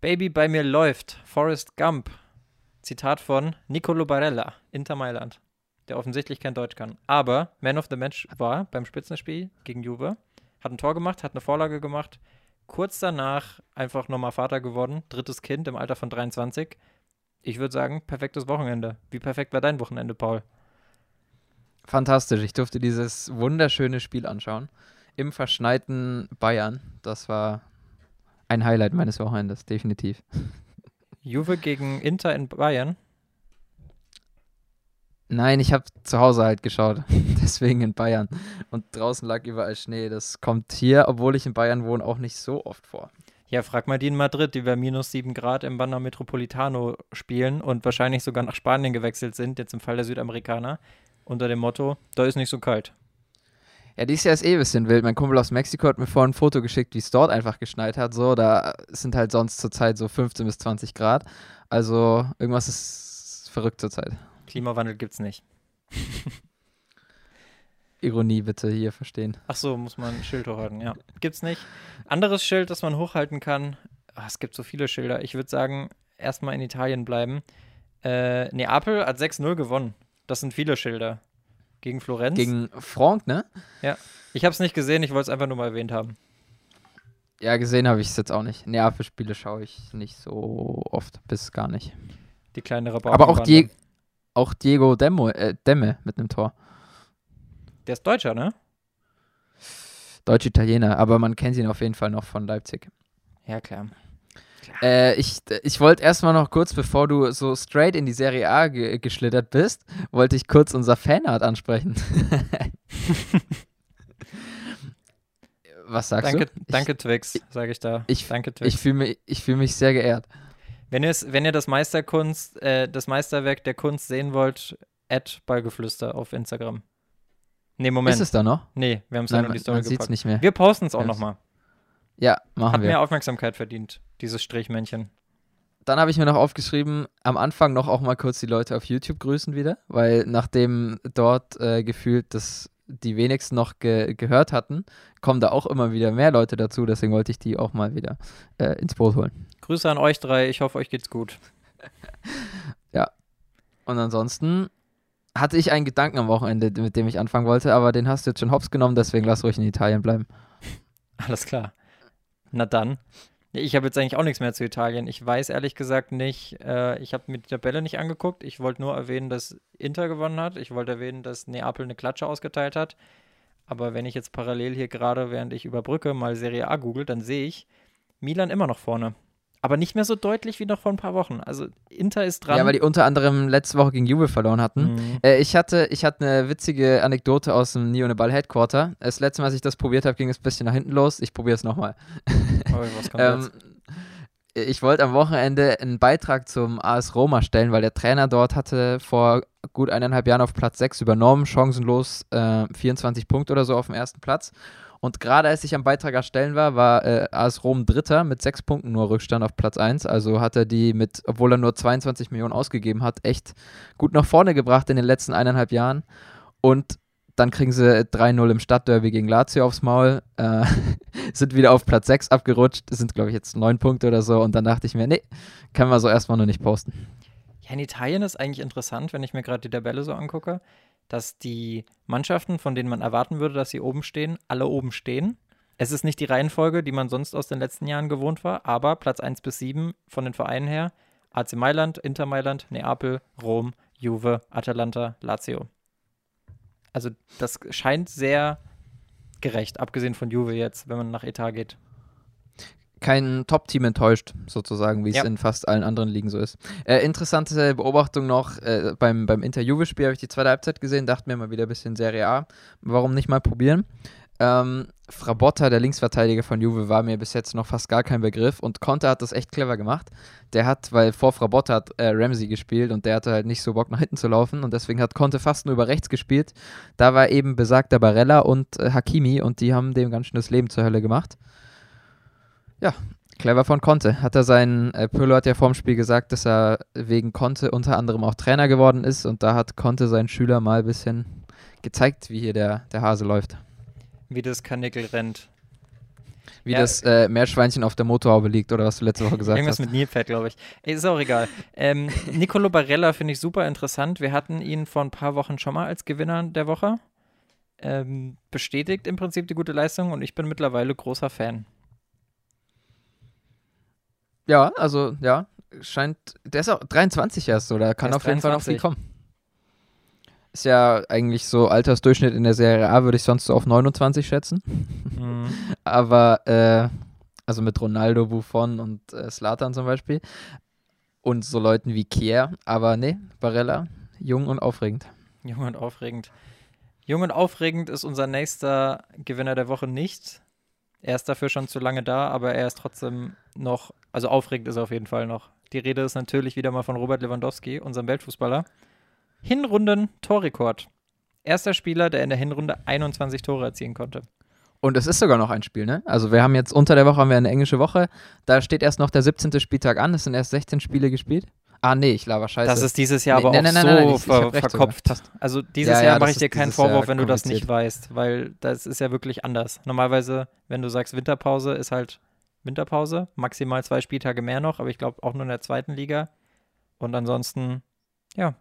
Baby bei mir läuft. Forrest Gump. Zitat von Nicolo Barella, Inter Mailand, der offensichtlich kein Deutsch kann. Aber Man of the Match war beim Spitzenspiel gegen Juve, hat ein Tor gemacht, hat eine Vorlage gemacht. Kurz danach einfach nochmal Vater geworden, drittes Kind im Alter von 23. Ich würde sagen, perfektes Wochenende. Wie perfekt war dein Wochenende, Paul? Fantastisch. Ich durfte dieses wunderschöne Spiel anschauen. Im verschneiten Bayern. Das war ein Highlight meines Wochenendes, definitiv. Juve gegen Inter in Bayern? Nein, ich habe zu Hause halt geschaut. Deswegen in Bayern. Und draußen lag überall Schnee. Das kommt hier, obwohl ich in Bayern wohne, auch nicht so oft vor. Ja, frag mal die in Madrid, die bei minus 7 Grad im Banner Metropolitano spielen und wahrscheinlich sogar nach Spanien gewechselt sind, jetzt im Fall der Südamerikaner, unter dem Motto, da ist nicht so kalt. Ja, dies Jahr ist eh ein bisschen wild. Mein Kumpel aus Mexiko hat mir vorhin ein Foto geschickt, wie es dort einfach geschneit hat. So, da sind halt sonst zurzeit so 15 bis 20 Grad. Also irgendwas ist verrückt zurzeit. Klimawandel gibt's nicht. Ironie bitte hier verstehen. Ach so, muss man ein Schild hochhalten, ja. Gibt's nicht. Anderes Schild, das man hochhalten kann. Ach, es gibt so viele Schilder. Ich würde sagen, erstmal in Italien bleiben. Äh, Neapel hat 6-0 gewonnen. Das sind viele Schilder. Gegen Florenz. Gegen Franck, ne? Ja. Ich habe es nicht gesehen, ich wollte es einfach nur mal erwähnt haben. Ja, gesehen habe ich es jetzt auch nicht. Neapel-Spiele schaue ich nicht so oft, bis gar nicht. Die kleinere Aber auch, Die auch Diego Demo, äh, Demme mit einem Tor. Der ist Deutscher, ne? Deutsch-Italiener, aber man kennt ihn auf jeden Fall noch von Leipzig. Ja, klar. Äh, ich ich wollte erstmal noch kurz, bevor du so straight in die Serie A ge geschlittert bist, wollte ich kurz unser Fanart ansprechen. Was sagst danke, du? Danke, Twix, sage ich da. Ich, danke, Twix. Ich fühle mich, fühl mich sehr geehrt. Wenn, wenn ihr das Meisterkunst, äh, das Meisterwerk der Kunst sehen wollt, add Ballgeflüster auf Instagram. Nee, Moment. Ist es da noch? Nee, wir haben es ja in die Story man gepackt. nicht mehr. Wir posten es auch nochmal. Ja, machen Hat wir. Hat mehr Aufmerksamkeit verdient, dieses Strichmännchen. Dann habe ich mir noch aufgeschrieben, am Anfang noch auch mal kurz die Leute auf YouTube grüßen wieder, weil nachdem dort äh, gefühlt das die wenigsten noch ge gehört hatten, kommen da auch immer wieder mehr Leute dazu. Deswegen wollte ich die auch mal wieder äh, ins Boot holen. Grüße an euch drei. Ich hoffe, euch geht's gut. ja. Und ansonsten hatte ich einen Gedanken am Wochenende, mit dem ich anfangen wollte, aber den hast du jetzt schon hops genommen, deswegen lass ruhig in Italien bleiben. Alles klar. Na dann. Ich habe jetzt eigentlich auch nichts mehr zu Italien. Ich weiß ehrlich gesagt nicht, äh, ich habe mir die Tabelle nicht angeguckt. Ich wollte nur erwähnen, dass Inter gewonnen hat. Ich wollte erwähnen, dass Neapel eine Klatsche ausgeteilt hat. Aber wenn ich jetzt parallel hier gerade, während ich überbrücke, mal Serie A google, dann sehe ich Milan immer noch vorne aber nicht mehr so deutlich wie noch vor ein paar Wochen. Also Inter ist dran. Ja, weil die unter anderem letzte Woche gegen Juve verloren hatten. Mhm. Äh, ich, hatte, ich hatte eine witzige Anekdote aus dem Neon Ball Headquarter. Das letzte Mal, als ich das probiert habe, ging es ein bisschen nach hinten los. Ich probiere es nochmal. Oh, was kommt ähm, jetzt? Ich wollte am Wochenende einen Beitrag zum AS Roma stellen, weil der Trainer dort hatte vor gut eineinhalb Jahren auf Platz 6 übernommen, chancenlos äh, 24 Punkte oder so auf dem ersten Platz. Und gerade als ich am Beitrag erstellen war, war äh, AS Rom Dritter mit sechs Punkten nur Rückstand auf Platz 1. Also hat er die mit, obwohl er nur 22 Millionen ausgegeben hat, echt gut nach vorne gebracht in den letzten eineinhalb Jahren. Und dann kriegen sie 3-0 im Stadtderby gegen Lazio aufs Maul, äh, sind wieder auf Platz 6 abgerutscht, sind glaube ich jetzt neun Punkte oder so. Und dann dachte ich mir, nee, können wir so erstmal noch nicht posten. Ja, in Italien ist eigentlich interessant, wenn ich mir gerade die Tabelle so angucke dass die Mannschaften, von denen man erwarten würde, dass sie oben stehen, alle oben stehen. Es ist nicht die Reihenfolge, die man sonst aus den letzten Jahren gewohnt war, aber Platz 1 bis 7 von den Vereinen her: AC Mailand, Inter Mailand, Neapel, Rom, Juve, Atalanta, Lazio. Also, das scheint sehr gerecht, abgesehen von Juve jetzt, wenn man nach Etat geht kein Top-Team enttäuscht, sozusagen, wie es ja. in fast allen anderen Ligen so ist. Äh, interessante Beobachtung noch, äh, beim, beim Inter-Juve-Spiel habe ich die zweite Halbzeit gesehen, dachte mir mal wieder ein bisschen Serie A, warum nicht mal probieren. Ähm, Frabotta, der Linksverteidiger von Juve, war mir bis jetzt noch fast gar kein Begriff und Conte hat das echt clever gemacht. Der hat, weil vor Frabotta hat äh, Ramsey gespielt und der hatte halt nicht so Bock nach hinten zu laufen und deswegen hat Conte fast nur über rechts gespielt. Da war eben besagter Barella und äh, Hakimi und die haben dem ganz schön das Leben zur Hölle gemacht. Ja, clever von Conte. Hat er seinen, äh, Pirlo hat ja vorm Spiel gesagt, dass er wegen Conte unter anderem auch Trainer geworden ist und da hat Conte seinen Schüler mal ein bisschen gezeigt, wie hier der, der Hase läuft. Wie das Kanickel rennt. Wie ja. das äh, Meerschweinchen auf der Motorhaube liegt oder was du letzte Woche gesagt Irgendwas hast. Irgendwas mit Nilpferd, glaube ich. Ist auch egal. Ähm, Nicolo Barella finde ich super interessant. Wir hatten ihn vor ein paar Wochen schon mal als Gewinner der Woche. Ähm, bestätigt im Prinzip die gute Leistung und ich bin mittlerweile großer Fan. Ja, also ja, scheint, der ist auch 23 erst, oder kann auf jeden 23. Fall noch viel kommen. Ist ja eigentlich so Altersdurchschnitt in der Serie A, würde ich sonst so auf 29 schätzen. Mhm. Aber, äh, also mit Ronaldo, Buffon und äh, Slatan zum Beispiel. Und so Leuten wie Kier. Aber nee, Barella, jung und aufregend. Jung und aufregend. Jung und aufregend ist unser nächster Gewinner der Woche nicht. Er ist dafür schon zu lange da, aber er ist trotzdem noch, also aufregend ist er auf jeden Fall noch. Die Rede ist natürlich wieder mal von Robert Lewandowski, unserem Weltfußballer. Hinrunden-Torrekord. Erster Spieler, der in der Hinrunde 21 Tore erzielen konnte. Und es ist sogar noch ein Spiel, ne? Also wir haben jetzt unter der Woche haben wir eine englische Woche. Da steht erst noch der 17. Spieltag an. Es sind erst 16 Spiele gespielt. Ah, nee, ich laber scheiße. Das ist dieses Jahr nee, aber auch so ver verkopft. Also dieses ja, Jahr ja, mache ich dir keinen Vorwurf, wenn du das nicht weißt, weil das ist ja wirklich anders. Normalerweise, wenn du sagst Winterpause, ist halt Winterpause, maximal zwei Spieltage mehr noch, aber ich glaube auch nur in der zweiten Liga. Und ansonsten, ja,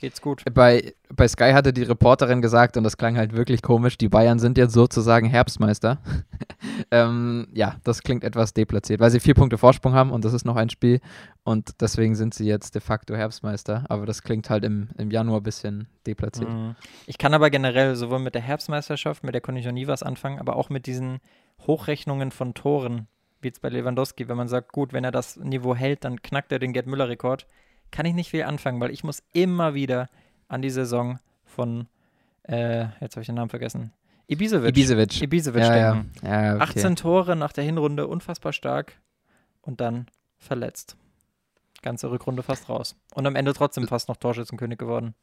geht's gut. Bei, bei Sky hatte die Reporterin gesagt, und das klang halt wirklich komisch, die Bayern sind jetzt sozusagen Herbstmeister. ähm, ja, das klingt etwas deplatziert, weil sie vier Punkte Vorsprung haben und das ist noch ein Spiel und deswegen sind sie jetzt de facto Herbstmeister. Aber das klingt halt im, im Januar ein bisschen deplatziert. Mhm. Ich kann aber generell sowohl mit der Herbstmeisterschaft, mit der konnte ich noch nie was anfangen, aber auch mit diesen Hochrechnungen von Toren, wie jetzt bei Lewandowski, wenn man sagt, gut, wenn er das Niveau hält, dann knackt er den Gerd Müller-Rekord kann ich nicht viel anfangen, weil ich muss immer wieder an die Saison von, äh, jetzt habe ich den Namen vergessen, Ibisevic. Ibisevic. Ibisevic ja, denken. Ja. Ja, okay. 18 Tore nach der Hinrunde, unfassbar stark und dann verletzt. Ganze Rückrunde fast raus. Und am Ende trotzdem fast noch Torschützenkönig geworden.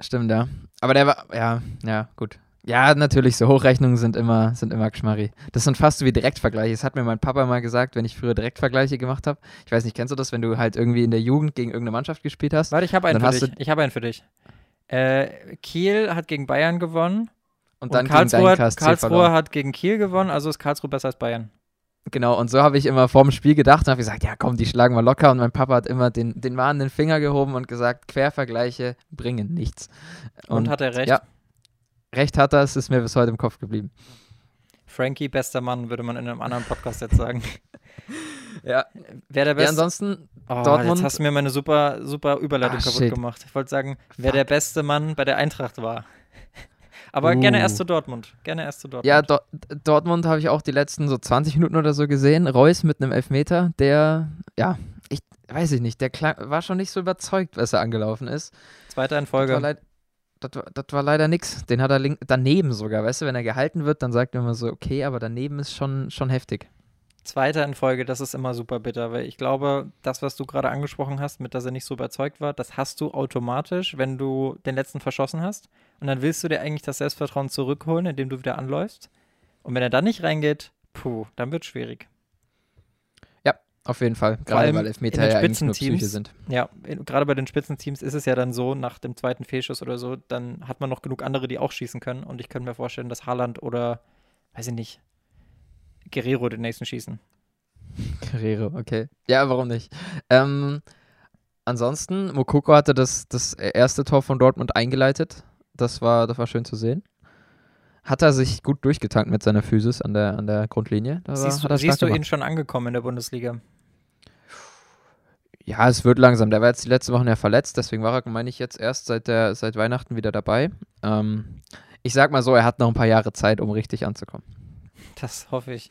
Stimmt, ja. Aber der war, ja, ja, gut. Ja, natürlich, so Hochrechnungen sind immer, sind immer Geschmarri. Das sind fast so wie Direktvergleiche. Das hat mir mein Papa mal gesagt, wenn ich früher Direktvergleiche gemacht habe. Ich weiß nicht, kennst du das, wenn du halt irgendwie in der Jugend gegen irgendeine Mannschaft gespielt hast? Warte, ich habe einen, für dich. Ich habe einen für dich. Äh, Kiel hat gegen Bayern gewonnen. Und dann und Karlsruhe, hat, Karlsruhe hat gegen Kiel gewonnen, also ist Karlsruhe besser als Bayern. Genau, und so habe ich immer vorm Spiel gedacht und habe gesagt, ja komm, die schlagen wir locker. Und mein Papa hat immer den, den mahnenden Finger gehoben und gesagt, Quervergleiche bringen nichts. Und, und hat er recht? Ja, recht hat er, es ist mir bis heute im Kopf geblieben. Frankie, bester Mann, würde man in einem anderen Podcast jetzt sagen. ja. Wer der beste? Ja, ansonsten oh, Dortmund. Jetzt hast du mir meine super, super Überleitung ah, kaputt shit. gemacht. Ich wollte sagen, wer Fuck. der beste Mann bei der Eintracht war. Aber uh. gerne erst zu Dortmund. Gerne erst zu Dortmund. Ja, Do Dortmund habe ich auch die letzten so 20 Minuten oder so gesehen. Reus mit einem Elfmeter, der, ja, ich weiß ich nicht, der klang, war schon nicht so überzeugt, was er angelaufen ist. Zweiter in Folge das, war leider nichts. Den hat er daneben sogar, weißt du, wenn er gehalten wird, dann sagt er immer so, okay, aber daneben ist schon, schon heftig. Zweiter in Folge, das ist immer super bitter, weil ich glaube, das, was du gerade angesprochen hast, mit dass er nicht so überzeugt war, das hast du automatisch, wenn du den letzten verschossen hast. Und dann willst du dir eigentlich das Selbstvertrauen zurückholen, indem du wieder anläufst. Und wenn er dann nicht reingeht, puh, dann wird es schwierig. Auf jeden Fall, gerade weil Elfmeter in den ja Spitzenteams sind. Ja, gerade bei den Spitzenteams ist es ja dann so, nach dem zweiten Fehlschuss oder so, dann hat man noch genug andere, die auch schießen können. Und ich könnte mir vorstellen, dass Haaland oder, weiß ich nicht, Guerrero den nächsten schießen. Guerrero, okay. Ja, warum nicht? Ähm, ansonsten, Mokoko hatte das, das erste Tor von Dortmund eingeleitet. Das war, das war schön zu sehen. Hat er sich gut durchgetankt mit seiner Physis an der, an der Grundlinie? Da siehst, du, siehst du ihn schon angekommen in der Bundesliga? Ja, es wird langsam. Der war jetzt die letzte Woche ja verletzt, deswegen war er, meine ich, jetzt erst seit, der, seit Weihnachten wieder dabei. Ähm, ich sag mal so, er hat noch ein paar Jahre Zeit, um richtig anzukommen. Das hoffe ich.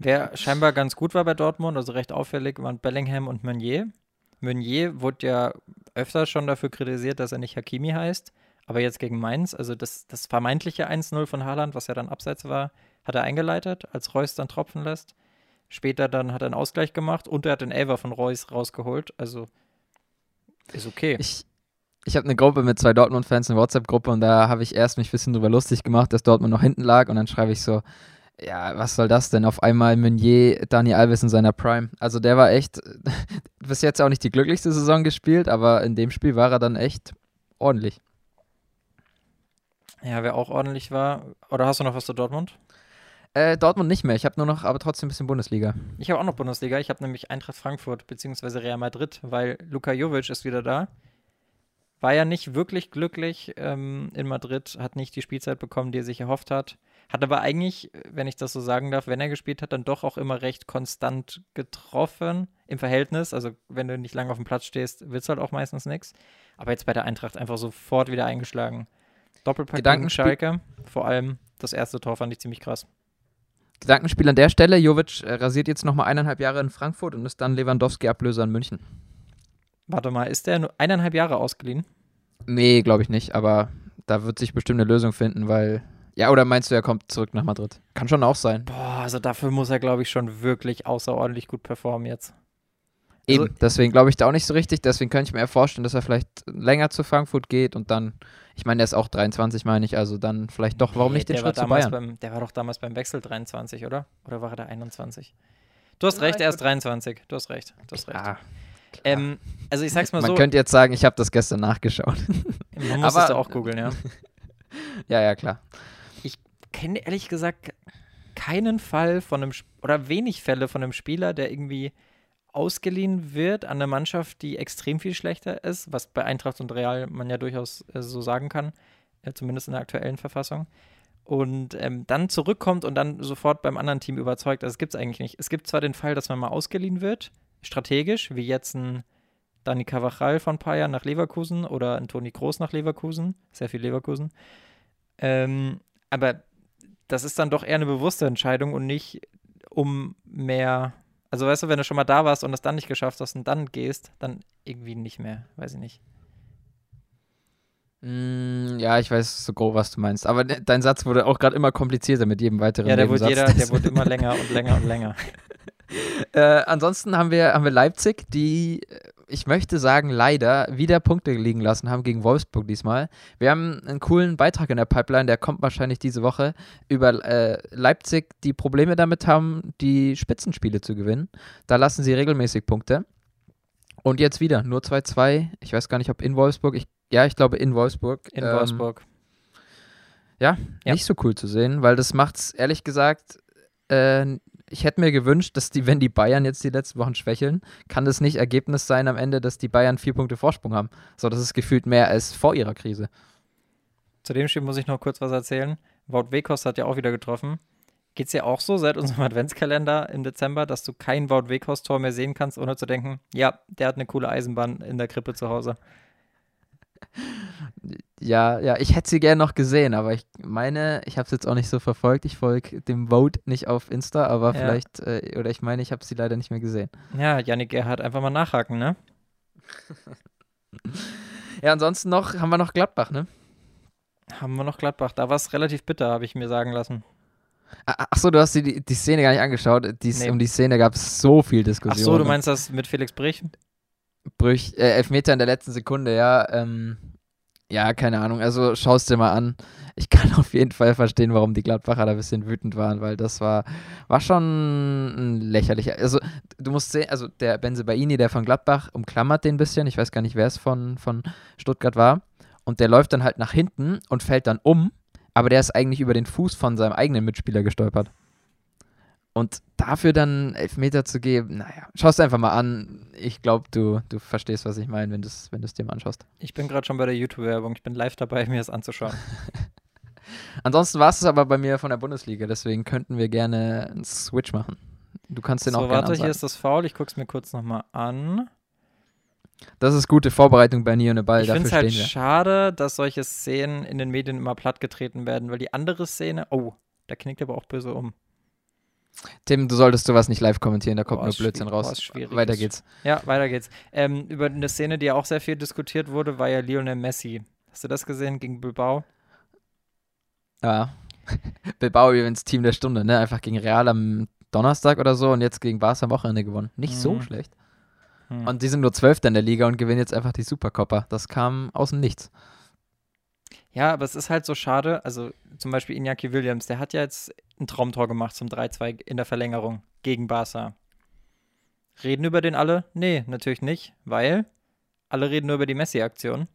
Wer scheinbar ganz gut war bei Dortmund, also recht auffällig, waren Bellingham und Meunier. Meunier wurde ja öfter schon dafür kritisiert, dass er nicht Hakimi heißt. Aber jetzt gegen Mainz, also das, das vermeintliche 1-0 von Haaland, was ja dann abseits war, hat er eingeleitet, als Reus dann tropfen lässt. Später dann hat er einen Ausgleich gemacht und er hat den Elver von Reus rausgeholt. Also ist okay. Ich, ich habe eine Gruppe mit zwei Dortmund-Fans, eine WhatsApp-Gruppe, und da habe ich erst mich ein bisschen drüber lustig gemacht, dass Dortmund noch hinten lag. Und dann schreibe ich so, ja, was soll das denn? Auf einmal Meunier, Dani Alves in seiner Prime. Also der war echt, bis jetzt auch nicht die glücklichste Saison gespielt, aber in dem Spiel war er dann echt ordentlich. Ja, wer auch ordentlich war. Oder hast du noch was zu Dortmund? Äh, Dortmund nicht mehr. Ich habe nur noch, aber trotzdem ein bisschen Bundesliga. Ich habe auch noch Bundesliga. Ich habe nämlich Eintracht Frankfurt bzw. Real Madrid, weil Luka Jovic ist wieder da. War ja nicht wirklich glücklich ähm, in Madrid, hat nicht die Spielzeit bekommen, die er sich erhofft hat. Hat aber eigentlich, wenn ich das so sagen darf, wenn er gespielt hat, dann doch auch immer recht konstant getroffen im Verhältnis. Also wenn du nicht lange auf dem Platz stehst, wird es halt auch meistens nichts. Aber jetzt bei der Eintracht einfach sofort wieder eingeschlagen. Doppelpack gegen Schalke. Vor allem das erste Tor fand ich ziemlich krass. Gedankenspiel an der Stelle. Jovic äh, rasiert jetzt nochmal eineinhalb Jahre in Frankfurt und ist dann Lewandowski-Ablöser in München. Warte mal, ist der nur eineinhalb Jahre ausgeliehen? Nee, glaube ich nicht, aber da wird sich bestimmt eine Lösung finden, weil. Ja, oder meinst du, er kommt zurück nach Madrid? Kann schon auch sein. Boah, also dafür muss er, glaube ich, schon wirklich außerordentlich gut performen jetzt. Eben, also, deswegen glaube ich da auch nicht so richtig. Deswegen könnte ich mir eher vorstellen, dass er vielleicht länger zu Frankfurt geht und dann, ich meine, der ist auch 23, meine ich, also dann vielleicht doch, warum nee, nicht den Schritt zu Bayern? Beim, der war doch damals beim Wechsel 23, oder? Oder war er da 21? Du hast ja, recht, er ist 23. Du hast recht. Du hast recht. Ah, ähm, also ich sag's mal Man so. Man könnte jetzt sagen, ich habe das gestern nachgeschaut. Man muss es auch googeln, ja. ja, ja, klar. Ich kenne ehrlich gesagt keinen Fall von einem, oder wenig Fälle von einem Spieler, der irgendwie ausgeliehen wird an eine Mannschaft, die extrem viel schlechter ist, was bei Eintracht und Real man ja durchaus äh, so sagen kann, äh, zumindest in der aktuellen Verfassung. Und ähm, dann zurückkommt und dann sofort beim anderen Team überzeugt. Also, das gibt es eigentlich nicht. Es gibt zwar den Fall, dass man mal ausgeliehen wird, strategisch, wie jetzt ein Dani Cavachal von ein paar Jahren nach Leverkusen oder ein Toni Groß nach Leverkusen, sehr viel Leverkusen. Ähm, aber das ist dann doch eher eine bewusste Entscheidung und nicht um mehr. Also weißt du, wenn du schon mal da warst und das dann nicht geschafft hast und dann gehst, dann irgendwie nicht mehr, weiß ich nicht. Mm, ja, ich weiß so grob, was du meinst. Aber dein Satz wurde auch gerade immer komplizierter mit jedem weiteren Ja, der wurde, jeder, der wurde immer länger und länger und länger. äh, ansonsten haben wir, haben wir Leipzig, die, ich möchte sagen, leider wieder Punkte liegen lassen haben gegen Wolfsburg diesmal. Wir haben einen coolen Beitrag in der Pipeline, der kommt wahrscheinlich diese Woche, über äh, Leipzig, die Probleme damit haben, die Spitzenspiele zu gewinnen. Da lassen sie regelmäßig Punkte. Und jetzt wieder, nur 2-2. Ich weiß gar nicht, ob in Wolfsburg. Ich, ja, ich glaube in Wolfsburg. In ähm, Wolfsburg. Ja, ja, nicht so cool zu sehen, weil das macht es ehrlich gesagt äh, ich hätte mir gewünscht, dass die, wenn die Bayern jetzt die letzten Wochen schwächeln, kann das nicht Ergebnis sein am Ende, dass die Bayern vier Punkte Vorsprung haben. So, das ist gefühlt mehr als vor ihrer Krise. Zu dem Spiel muss ich noch kurz was erzählen. Wout Wekos hat ja auch wieder getroffen. Geht es ja auch so seit unserem Adventskalender im Dezember, dass du kein Wout Wekos-Tor mehr sehen kannst, ohne zu denken, ja, der hat eine coole Eisenbahn in der Krippe zu Hause. Ja, ja, ich hätte sie gerne noch gesehen, aber ich meine, ich habe es jetzt auch nicht so verfolgt. Ich folge dem Vote nicht auf Insta, aber ja. vielleicht, äh, oder ich meine, ich habe sie leider nicht mehr gesehen. Ja, Janik Gerhardt, einfach mal nachhaken, ne? ja, ansonsten noch, haben wir noch Gladbach, ne? Haben wir noch Gladbach. Da war es relativ bitter, habe ich mir sagen lassen. Achso, du hast die, die Szene gar nicht angeschaut. Die, nee. Um die Szene gab es so viel Diskussion. Achso, du meinst das mit Felix Brich? Brüch, äh, Elfmeter in der letzten Sekunde, ja. Ähm, ja, keine Ahnung. Also schau es dir mal an. Ich kann auf jeden Fall verstehen, warum die Gladbacher da ein bisschen wütend waren, weil das war, war schon ein lächerlicher. Also du musst sehen, also der Benzebaini, der von Gladbach, umklammert den ein bisschen. Ich weiß gar nicht, wer es von, von Stuttgart war. Und der läuft dann halt nach hinten und fällt dann um, aber der ist eigentlich über den Fuß von seinem eigenen Mitspieler gestolpert. Und dafür dann Elfmeter zu geben, naja, schau es einfach mal an. Ich glaube, du, du verstehst, was ich meine, wenn du es wenn dir mal anschaust. Ich bin gerade schon bei der YouTube-Werbung. Ich bin live dabei, mir das anzuschauen. Ansonsten war es aber bei mir von der Bundesliga, deswegen könnten wir gerne einen Switch machen. Du kannst den so, auch gerne warte, ansagen. hier ist das Foul. Ich gucke es mir kurz nochmal an. Das ist gute Vorbereitung bei Nione Ball. Ich finde es halt schade, dass solche Szenen in den Medien immer plattgetreten werden, weil die andere Szene, oh, da knickt aber auch böse um. Tim, du solltest sowas nicht live kommentieren, da kommt boah, nur Blödsinn raus. Boah, weiter geht's. Ja, weiter geht's. Ähm, über eine Szene, die ja auch sehr viel diskutiert wurde, war ja Lionel Messi. Hast du das gesehen gegen Bilbao? Ja. Bilbao übrigens Team der Stunde, ne? Einfach gegen Real am Donnerstag oder so und jetzt gegen Barca am Wochenende gewonnen. Nicht mhm. so schlecht. Mhm. Und die sind nur Zwölfter in der Liga und gewinnen jetzt einfach die Supercopper. Das kam aus dem Nichts. Ja, aber es ist halt so schade. Also zum Beispiel Iñaki Williams, der hat ja jetzt ein Traumtor gemacht zum 3-2 in der Verlängerung gegen Barca. Reden über den alle? Nee, natürlich nicht, weil alle reden nur über die Messi-Aktion.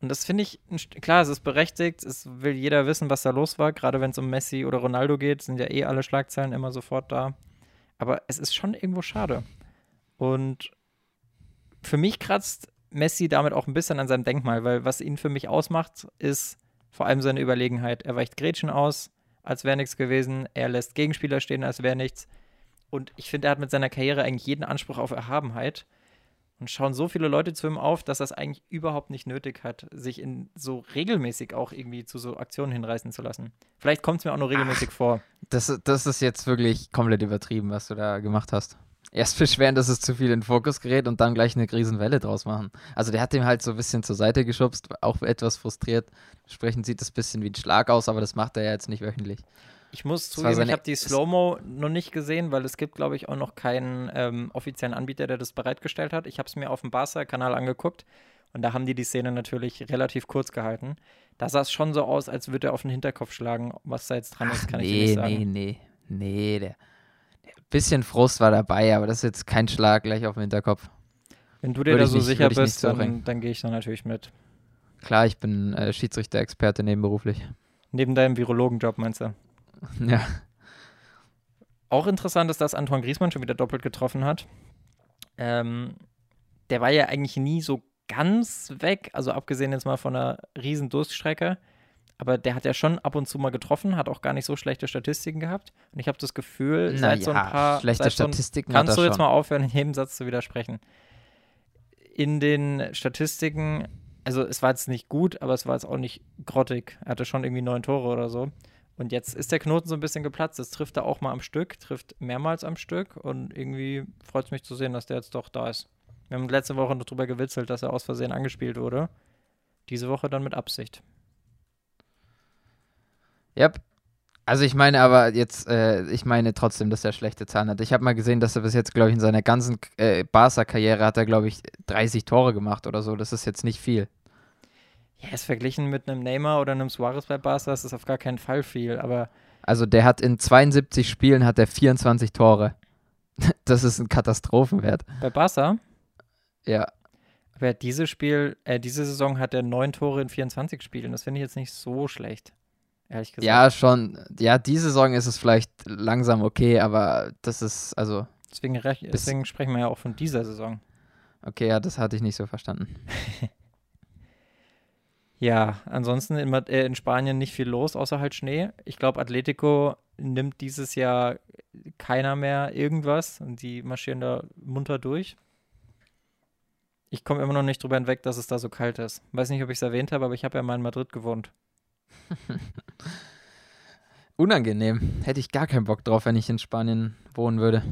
Und das finde ich, klar, es ist berechtigt, es will jeder wissen, was da los war, gerade wenn es um Messi oder Ronaldo geht, sind ja eh alle Schlagzeilen immer sofort da. Aber es ist schon irgendwo schade. Und für mich kratzt Messi damit auch ein bisschen an seinem Denkmal, weil was ihn für mich ausmacht, ist vor allem seine Überlegenheit. Er weicht Gretchen aus, als wäre nichts gewesen. Er lässt Gegenspieler stehen, als wäre nichts. Und ich finde, er hat mit seiner Karriere eigentlich jeden Anspruch auf Erhabenheit. Und schauen so viele Leute zu ihm auf, dass er es eigentlich überhaupt nicht nötig hat, sich in so regelmäßig auch irgendwie zu so Aktionen hinreißen zu lassen. Vielleicht kommt es mir auch nur regelmäßig Ach, vor. Das, das ist jetzt wirklich komplett übertrieben, was du da gemacht hast. Erst beschweren, dass es zu viel in den Fokus gerät und dann gleich eine Riesenwelle draus machen. Also der hat ihm halt so ein bisschen zur Seite geschubst, auch etwas frustriert. Entsprechend sieht das ein bisschen wie ein Schlag aus, aber das macht er ja jetzt nicht wöchentlich. Ich muss zugeben, ich habe die Slow-Mo noch nicht gesehen, weil es gibt, glaube ich, auch noch keinen ähm, offiziellen Anbieter, der das bereitgestellt hat. Ich habe es mir auf dem Barca-Kanal angeguckt und da haben die die Szene natürlich relativ kurz gehalten. Da sah es schon so aus, als würde er auf den Hinterkopf schlagen. Was da jetzt dran ist, kann nee, ich dir nicht sagen. Nee, nee, nee, der bisschen Frust war dabei, aber das ist jetzt kein Schlag gleich auf den Hinterkopf. Wenn du dir würde da so nicht, sicher bist, dann, dann gehe ich da natürlich mit. Klar, ich bin äh, Schiedsrichter-Experte nebenberuflich. Neben deinem Virologenjob, meinst du? Ja. Auch interessant ist, dass Antoine Griezmann schon wieder doppelt getroffen hat. Ähm, der war ja eigentlich nie so ganz weg, also abgesehen jetzt mal von einer riesen Durststrecke. Aber der hat ja schon ab und zu mal getroffen, hat auch gar nicht so schlechte Statistiken gehabt. Und ich habe das Gefühl, Na seit ja, so ein paar. Schlechte Statistiken so Kannst du jetzt mal aufhören, in jedem Satz zu widersprechen? In den Statistiken, also es war jetzt nicht gut, aber es war jetzt auch nicht grottig. Er hatte schon irgendwie neun Tore oder so. Und jetzt ist der Knoten so ein bisschen geplatzt. Das trifft er auch mal am Stück, trifft mehrmals am Stück. Und irgendwie freut es mich zu sehen, dass der jetzt doch da ist. Wir haben letzte Woche noch drüber gewitzelt, dass er aus Versehen angespielt wurde. Diese Woche dann mit Absicht. Ja, yep. also ich meine aber jetzt, äh, ich meine trotzdem, dass er schlechte Zahlen hat. Ich habe mal gesehen, dass er bis jetzt, glaube ich, in seiner ganzen äh, Barca-Karriere hat er, glaube ich, 30 Tore gemacht oder so. Das ist jetzt nicht viel. Ja, ist verglichen mit einem Neymar oder einem Suarez bei Barca, ist das auf gar keinen Fall viel, aber. Also der hat in 72 Spielen hat er 24 Tore. Das ist ein Katastrophenwert. Bei Barca? Ja. Aber diese Spiel, äh, diese Saison hat er neun Tore in 24 Spielen. Das finde ich jetzt nicht so schlecht. Ehrlich gesagt. Ja, schon. Ja, diese Saison ist es vielleicht langsam okay, aber das ist, also. Deswegen, deswegen sprechen wir ja auch von dieser Saison. Okay, ja, das hatte ich nicht so verstanden. Ja, ansonsten in, äh, in, Spanien nicht viel los, außer halt Schnee. Ich glaube, Atletico nimmt dieses Jahr keiner mehr irgendwas und die marschieren da munter durch. Ich komme immer noch nicht drüber hinweg, dass es da so kalt ist. Weiß nicht, ob ich es erwähnt habe, aber ich habe ja mal in Madrid gewohnt. Unangenehm. Hätte ich gar keinen Bock drauf, wenn ich in Spanien wohnen würde.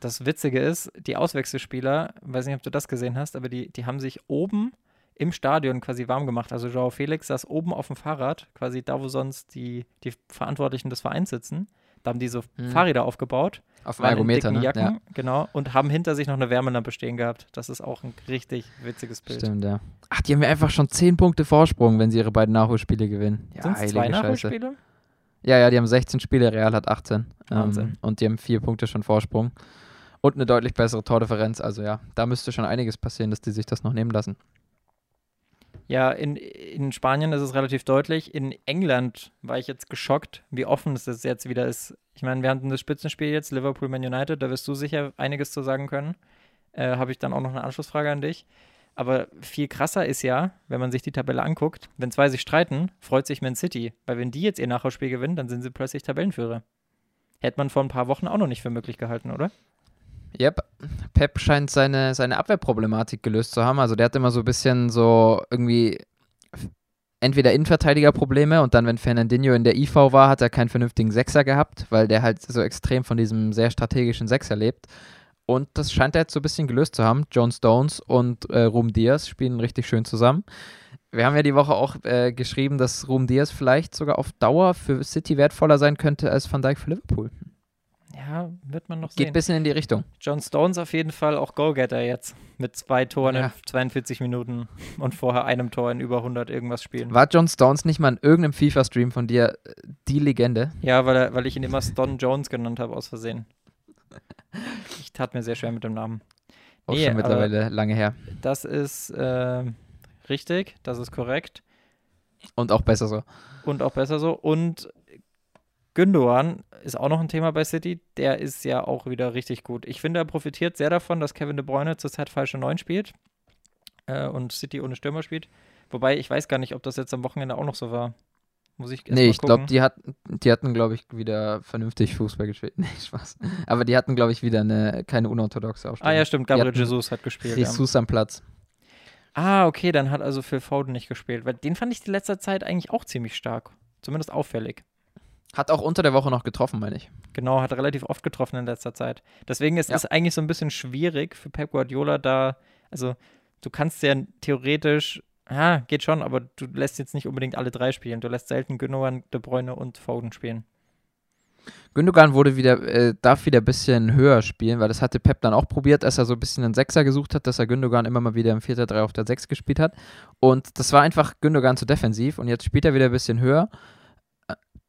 Das Witzige ist, die Auswechselspieler, weiß nicht, ob du das gesehen hast, aber die, die haben sich oben im Stadion quasi warm gemacht. Also Joao Felix saß oben auf dem Fahrrad, quasi da, wo sonst die, die Verantwortlichen des Vereins sitzen. Da haben die so hm. Fahrräder aufgebaut. Auf dem Ergometer, ne? Jacken, ja. Genau. Und haben hinter sich noch eine Wärmelampe stehen gehabt. Das ist auch ein richtig witziges Bild. Stimmt, ja. Ach, die haben ja einfach schon 10 Punkte Vorsprung, wenn sie ihre beiden Nachholspiele gewinnen. Ja, Sind zwei Nachholspiele? Ja, ja, die haben 16 Spiele, Real hat 18. Wahnsinn. Ähm, und die haben vier Punkte schon Vorsprung. Und eine deutlich bessere Tordifferenz. Also ja, da müsste schon einiges passieren, dass die sich das noch nehmen lassen. Ja, in, in Spanien ist es relativ deutlich. In England war ich jetzt geschockt, wie offen es jetzt wieder ist. Ich meine, wir hatten das Spitzenspiel jetzt, Liverpool Man United, da wirst du sicher einiges zu sagen können. Äh, Habe ich dann auch noch eine Anschlussfrage an dich. Aber viel krasser ist ja, wenn man sich die Tabelle anguckt, wenn zwei sich streiten, freut sich Man City. Weil wenn die jetzt ihr Nachholspiel gewinnen, dann sind sie plötzlich Tabellenführer. Hätte man vor ein paar Wochen auch noch nicht für möglich gehalten, oder? Yep. Pep scheint seine, seine Abwehrproblematik gelöst zu haben. Also der hat immer so ein bisschen so irgendwie entweder Innenverteidigerprobleme und dann, wenn Fernandinho in der IV war, hat er keinen vernünftigen Sechser gehabt, weil der halt so extrem von diesem sehr strategischen Sechser lebt. Und das scheint er jetzt so ein bisschen gelöst zu haben. John Stones und äh, Ruhm Diaz spielen richtig schön zusammen. Wir haben ja die Woche auch äh, geschrieben, dass Ruhm Diaz vielleicht sogar auf Dauer für City wertvoller sein könnte als Van Dijk für Liverpool. Ja, wird man noch sehen. Geht ein bisschen in die Richtung. John Stones auf jeden Fall auch Goalgetter jetzt. Mit zwei Toren ja. in 42 Minuten und vorher einem Tor in über 100 irgendwas spielen. War John Stones nicht mal in irgendeinem FIFA-Stream von dir äh, die Legende? Ja, weil, er, weil ich ihn immer Stone Jones genannt habe aus Versehen. Ich tat mir sehr schwer mit dem Namen. Auch nee, schon mittlerweile lange her. Das ist äh, Richtig, das ist korrekt. Und auch besser so. Und auch besser so. Und Gündogan ist auch noch ein Thema bei City. Der ist ja auch wieder richtig gut. Ich finde, er profitiert sehr davon, dass Kevin De Bruyne zurzeit falsche Neun spielt äh, und City ohne Stürmer spielt. Wobei ich weiß gar nicht, ob das jetzt am Wochenende auch noch so war. Muss ich Nee, ich glaube, die, hat, die hatten, glaube ich, wieder vernünftig Fußball gespielt. Nee, Spaß. Aber die hatten, glaube ich, wieder eine, keine unorthodoxe Aufstellung. Ah ja, stimmt. Gabriel Jesus hat gespielt. Jesus ja. am Platz. Ah, okay, dann hat also Phil Foden nicht gespielt. Weil den fand ich die letzte Zeit eigentlich auch ziemlich stark. Zumindest auffällig. Hat auch unter der Woche noch getroffen, meine ich. Genau, hat relativ oft getroffen in letzter Zeit. Deswegen ist es ja. eigentlich so ein bisschen schwierig für Pep Guardiola da, also du kannst ja theoretisch, ja, geht schon, aber du lässt jetzt nicht unbedingt alle drei spielen. Du lässt selten Gündogan, De Bruyne und Foden spielen. Gündogan wurde wieder, äh, darf wieder ein bisschen höher spielen, weil das hatte Pep dann auch probiert, als er so ein bisschen einen Sechser gesucht hat, dass er Gündogan immer mal wieder im 4-3 auf der 6 gespielt hat. Und das war einfach Gündogan zu defensiv und jetzt spielt er wieder ein bisschen höher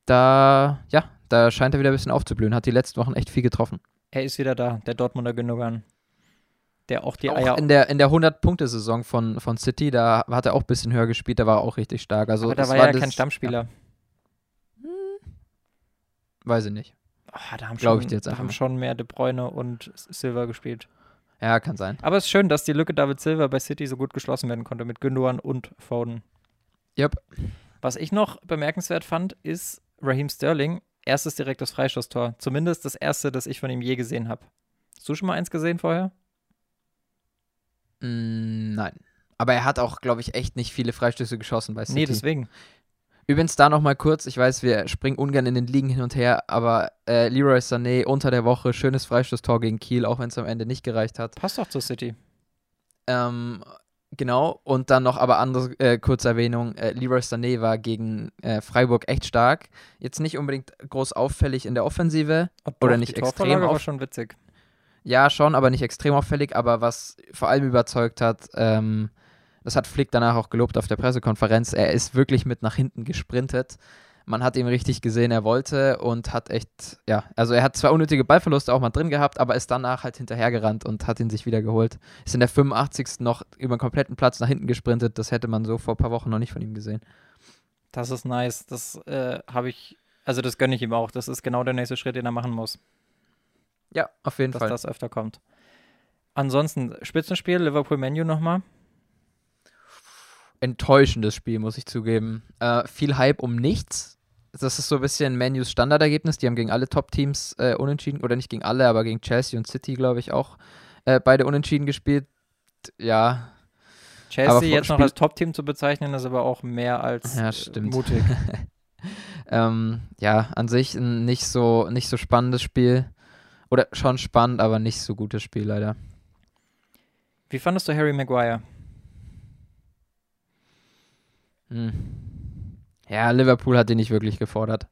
da, ja, da scheint er wieder ein bisschen aufzublühen. Hat die letzten Wochen echt viel getroffen. Er ist wieder da, der Dortmunder Gündogan. Der auch die auch Eier. In der, in der 100-Punkte-Saison von, von City, da hat er auch ein bisschen höher gespielt, da war er auch richtig stark. Also, Aber da war er ja kein Stammspieler. Ja. Hm. Weiß ich nicht. Oh, da haben, schon, ich jetzt da haben schon mehr De Bruyne und Silva gespielt. Ja, kann sein. Aber es ist schön, dass die Lücke David Silva bei City so gut geschlossen werden konnte mit Gündogan und Foden. Yep. Was ich noch bemerkenswert fand, ist, Raheem Sterling, erstes direktes Freistoßtor. Zumindest das erste, das ich von ihm je gesehen habe. Hast du schon mal eins gesehen vorher? Mm, nein. Aber er hat auch, glaube ich, echt nicht viele Freistöße geschossen bei City. Nee, deswegen. Übrigens da nochmal kurz, ich weiß, wir springen ungern in den Ligen hin und her, aber äh, Leroy Sané unter der Woche, schönes Freistoßtor gegen Kiel, auch wenn es am Ende nicht gereicht hat. Passt doch zur City. Ähm, Genau, und dann noch aber andere äh, kurze Erwähnung, äh, Leroy Sané war gegen äh, Freiburg echt stark. Jetzt nicht unbedingt groß auffällig in der Offensive Ach, oder doch, nicht extrem war schon witzig. Ja, schon, aber nicht extrem auffällig, aber was vor allem überzeugt hat, ähm, das hat Flick danach auch gelobt auf der Pressekonferenz, er ist wirklich mit nach hinten gesprintet man hat ihm richtig gesehen, er wollte und hat echt, ja, also er hat zwei unnötige Ballverluste auch mal drin gehabt, aber ist danach halt hinterhergerannt und hat ihn sich wieder geholt. Ist in der 85. noch über den kompletten Platz nach hinten gesprintet. Das hätte man so vor ein paar Wochen noch nicht von ihm gesehen. Das ist nice. Das äh, habe ich, also das gönne ich ihm auch. Das ist genau der nächste Schritt, den er machen muss. Ja, auf jeden dass Fall. Dass das öfter kommt. Ansonsten, Spitzenspiel, Liverpool-Menu nochmal enttäuschendes Spiel, muss ich zugeben. Äh, viel Hype um nichts das ist so ein bisschen Menus Standardergebnis. Die haben gegen alle Top-Teams äh, unentschieden, oder nicht gegen alle, aber gegen Chelsea und City, glaube ich, auch äh, beide unentschieden gespielt. Ja. Chelsea jetzt noch als Top-Team zu bezeichnen, ist aber auch mehr als ja, stimmt. mutig. ähm, ja, an sich ein nicht so, nicht so spannendes Spiel. Oder schon spannend, aber nicht so gutes Spiel, leider. Wie fandest du Harry Maguire? Hm. Ja, Liverpool hat ihn nicht wirklich gefordert.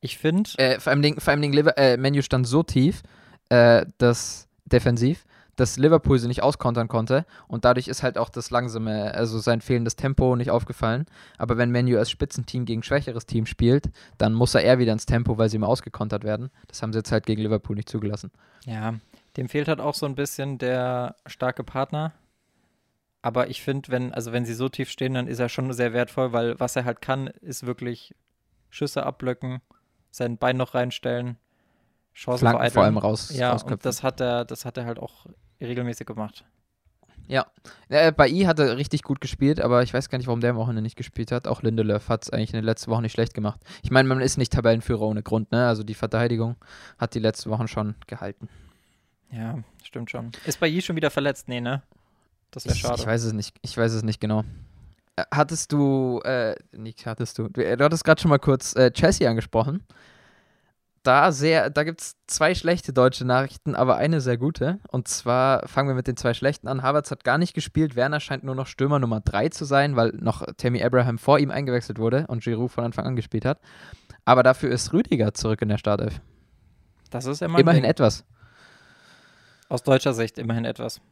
Ich finde. Äh, vor allem, Ding, vor allem Ding, äh, Menu stand so tief, äh, dass defensiv, dass Liverpool sie nicht auskontern konnte und dadurch ist halt auch das langsame, also sein fehlendes Tempo nicht aufgefallen. Aber wenn Menu als Spitzenteam gegen schwächeres Team spielt, dann muss er eher wieder ins Tempo, weil sie immer ausgekontert werden. Das haben sie jetzt halt gegen Liverpool nicht zugelassen. Ja, dem fehlt halt auch so ein bisschen der starke Partner aber ich finde, wenn, also wenn sie so tief stehen, dann ist er schon sehr wertvoll, weil was er halt kann, ist wirklich Schüsse abblöcken, sein Bein noch reinstellen, Chancen Flanken vor allem raus. Ja, und das hat er, das hat er halt auch regelmäßig gemacht. Ja, äh, bei I hat er richtig gut gespielt, aber ich weiß gar nicht, warum der am Wochenende nicht gespielt hat. Auch Lindelöf hat es eigentlich in den letzten Wochen nicht schlecht gemacht. Ich meine, man ist nicht Tabellenführer ohne Grund, ne? Also die Verteidigung hat die letzten Wochen schon gehalten. Ja, stimmt schon. Ist bei I schon wieder verletzt? Nee, ne? Das wäre schade. Ich, weiß es nicht. Ich weiß es nicht genau. Äh, hattest du, äh, nicht hattest du, du, äh, du hattest gerade schon mal kurz äh, Chelsea angesprochen. Da sehr, da gibt es zwei schlechte deutsche Nachrichten, aber eine sehr gute. Und zwar fangen wir mit den zwei schlechten an. Havertz hat gar nicht gespielt. Werner scheint nur noch Stürmer Nummer 3 zu sein, weil noch Tammy Abraham vor ihm eingewechselt wurde und Giroud von Anfang an gespielt hat. Aber dafür ist Rüdiger zurück in der Startelf. Das ist immer immerhin etwas. Aus deutscher Sicht immerhin etwas.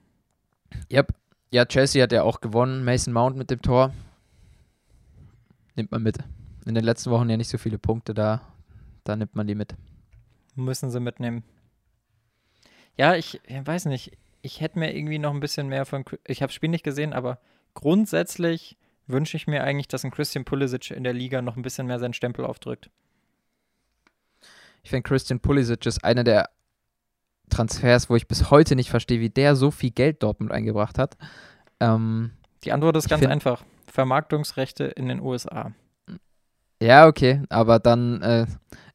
Yep. Ja, Chelsea hat ja auch gewonnen. Mason Mount mit dem Tor. Nimmt man mit. In den letzten Wochen ja nicht so viele Punkte da. Da nimmt man die mit. Müssen sie mitnehmen. Ja, ich, ich weiß nicht. Ich hätte mir irgendwie noch ein bisschen mehr von. Ich habe das Spiel nicht gesehen, aber grundsätzlich wünsche ich mir eigentlich, dass ein Christian Pulisic in der Liga noch ein bisschen mehr seinen Stempel aufdrückt. Ich finde, Christian Pulisic ist einer der Transfers, wo ich bis heute nicht verstehe, wie der so viel Geld Dortmund eingebracht hat. Ähm, Die Antwort ist ganz einfach. Vermarktungsrechte in den USA. Ja, okay, aber dann äh,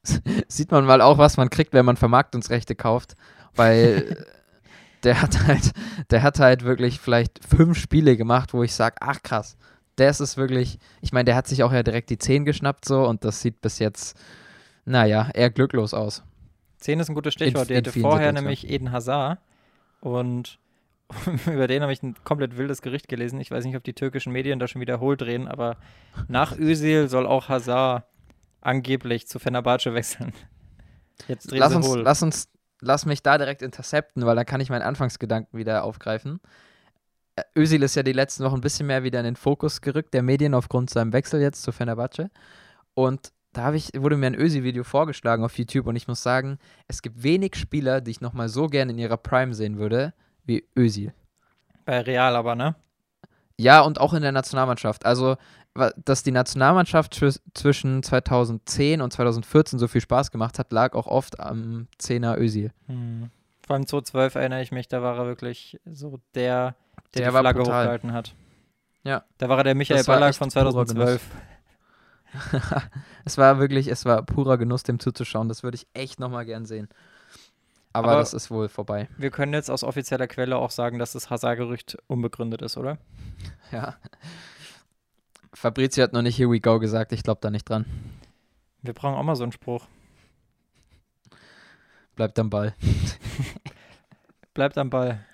sieht man mal auch, was man kriegt, wenn man Vermarktungsrechte kauft, weil der hat halt, der hat halt wirklich vielleicht fünf Spiele gemacht, wo ich sage, ach krass, das ist wirklich, ich meine, der hat sich auch ja direkt die 10 geschnappt so und das sieht bis jetzt, naja, eher glücklos aus. 10 ist ein gutes Stichwort. In, der hatte vorher nämlich Eden Hazard und über den habe ich ein komplett wildes Gericht gelesen. Ich weiß nicht, ob die türkischen Medien da schon wiederholt drehen, aber nach Özil soll auch Hazard angeblich zu Fenerbahce wechseln. Jetzt drehen lass uns, hohl. Lass uns, lass mich da direkt intercepten, weil da kann ich meinen Anfangsgedanken wieder aufgreifen. Äh, Özil ist ja die letzten Wochen ein bisschen mehr wieder in den Fokus gerückt, der Medien aufgrund seinem Wechsel jetzt zu Fenerbahce. Und da ich, wurde mir ein Ösi-Video vorgeschlagen auf YouTube und ich muss sagen, es gibt wenig Spieler, die ich nochmal so gerne in ihrer Prime sehen würde, wie Özil. Bei Real aber, ne? Ja, und auch in der Nationalmannschaft. Also, dass die Nationalmannschaft zwischen 2010 und 2014 so viel Spaß gemacht hat, lag auch oft am 10er Özil. Hm. Vor allem 2012 erinnere ich mich, da war er wirklich so der, der, der die Flagge hochgehalten hat. Ja. Da war er der Michael Ballack von 2012. es war wirklich, es war purer Genuss, dem zuzuschauen. Das würde ich echt nochmal gern sehen. Aber, Aber, das ist wohl vorbei. Wir können jetzt aus offizieller Quelle auch sagen, dass das Hazard-Gerücht unbegründet ist, oder? Ja. Fabrizio hat noch nicht Here we go gesagt, ich glaube da nicht dran. Wir brauchen auch mal so einen Spruch. Bleibt am Ball. Bleibt am Ball.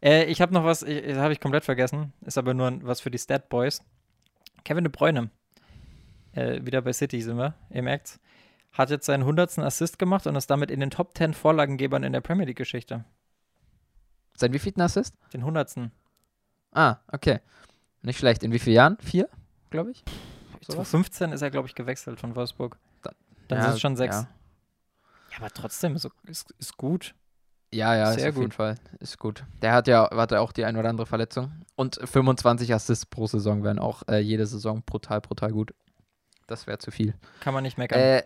Äh, ich habe noch was, habe ich komplett vergessen, ist aber nur was für die Stat Boys. Kevin de Bruyne äh, wieder bei City sind wir, ihr merkt's, hat jetzt seinen 100. Assist gemacht und ist damit in den Top 10 Vorlagengebern in der Premier League-Geschichte. Sein wievielten Assist? Den 100. Ah, okay. Nicht schlecht. In wie vielen Jahren? Vier, glaube ich? So 15 ist er, glaube ich, gewechselt von Wolfsburg. Dann, Dann ja, sind es schon sechs. Ja. ja, aber trotzdem, ist, ist, ist gut. Ja, ja, Sehr ist auf gut. jeden Fall. Ist gut. Der hat ja, hatte auch die ein oder andere Verletzung. Und 25 Assists pro Saison wären auch äh, jede Saison brutal, brutal gut. Das wäre zu viel. Kann man nicht meckern. Äh,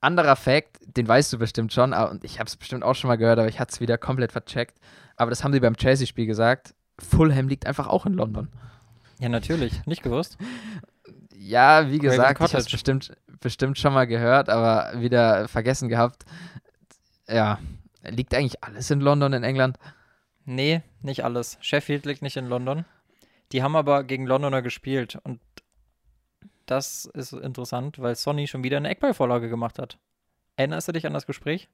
anderer Fact, den weißt du bestimmt schon, und ich habe es bestimmt auch schon mal gehört, aber ich hatte es wieder komplett vercheckt. Aber das haben sie beim Chelsea-Spiel gesagt. Fulham liegt einfach auch in London. Ja, natürlich. Nicht gewusst? ja, wie gesagt, ich habe es bestimmt, bestimmt schon mal gehört, aber wieder vergessen gehabt. Ja, liegt eigentlich alles in London in England? Nee, nicht alles. Sheffield liegt nicht in London. Die haben aber gegen Londoner gespielt und das ist interessant, weil Sonny schon wieder eine Eckballvorlage gemacht hat. Erinnerst du dich an das Gespräch?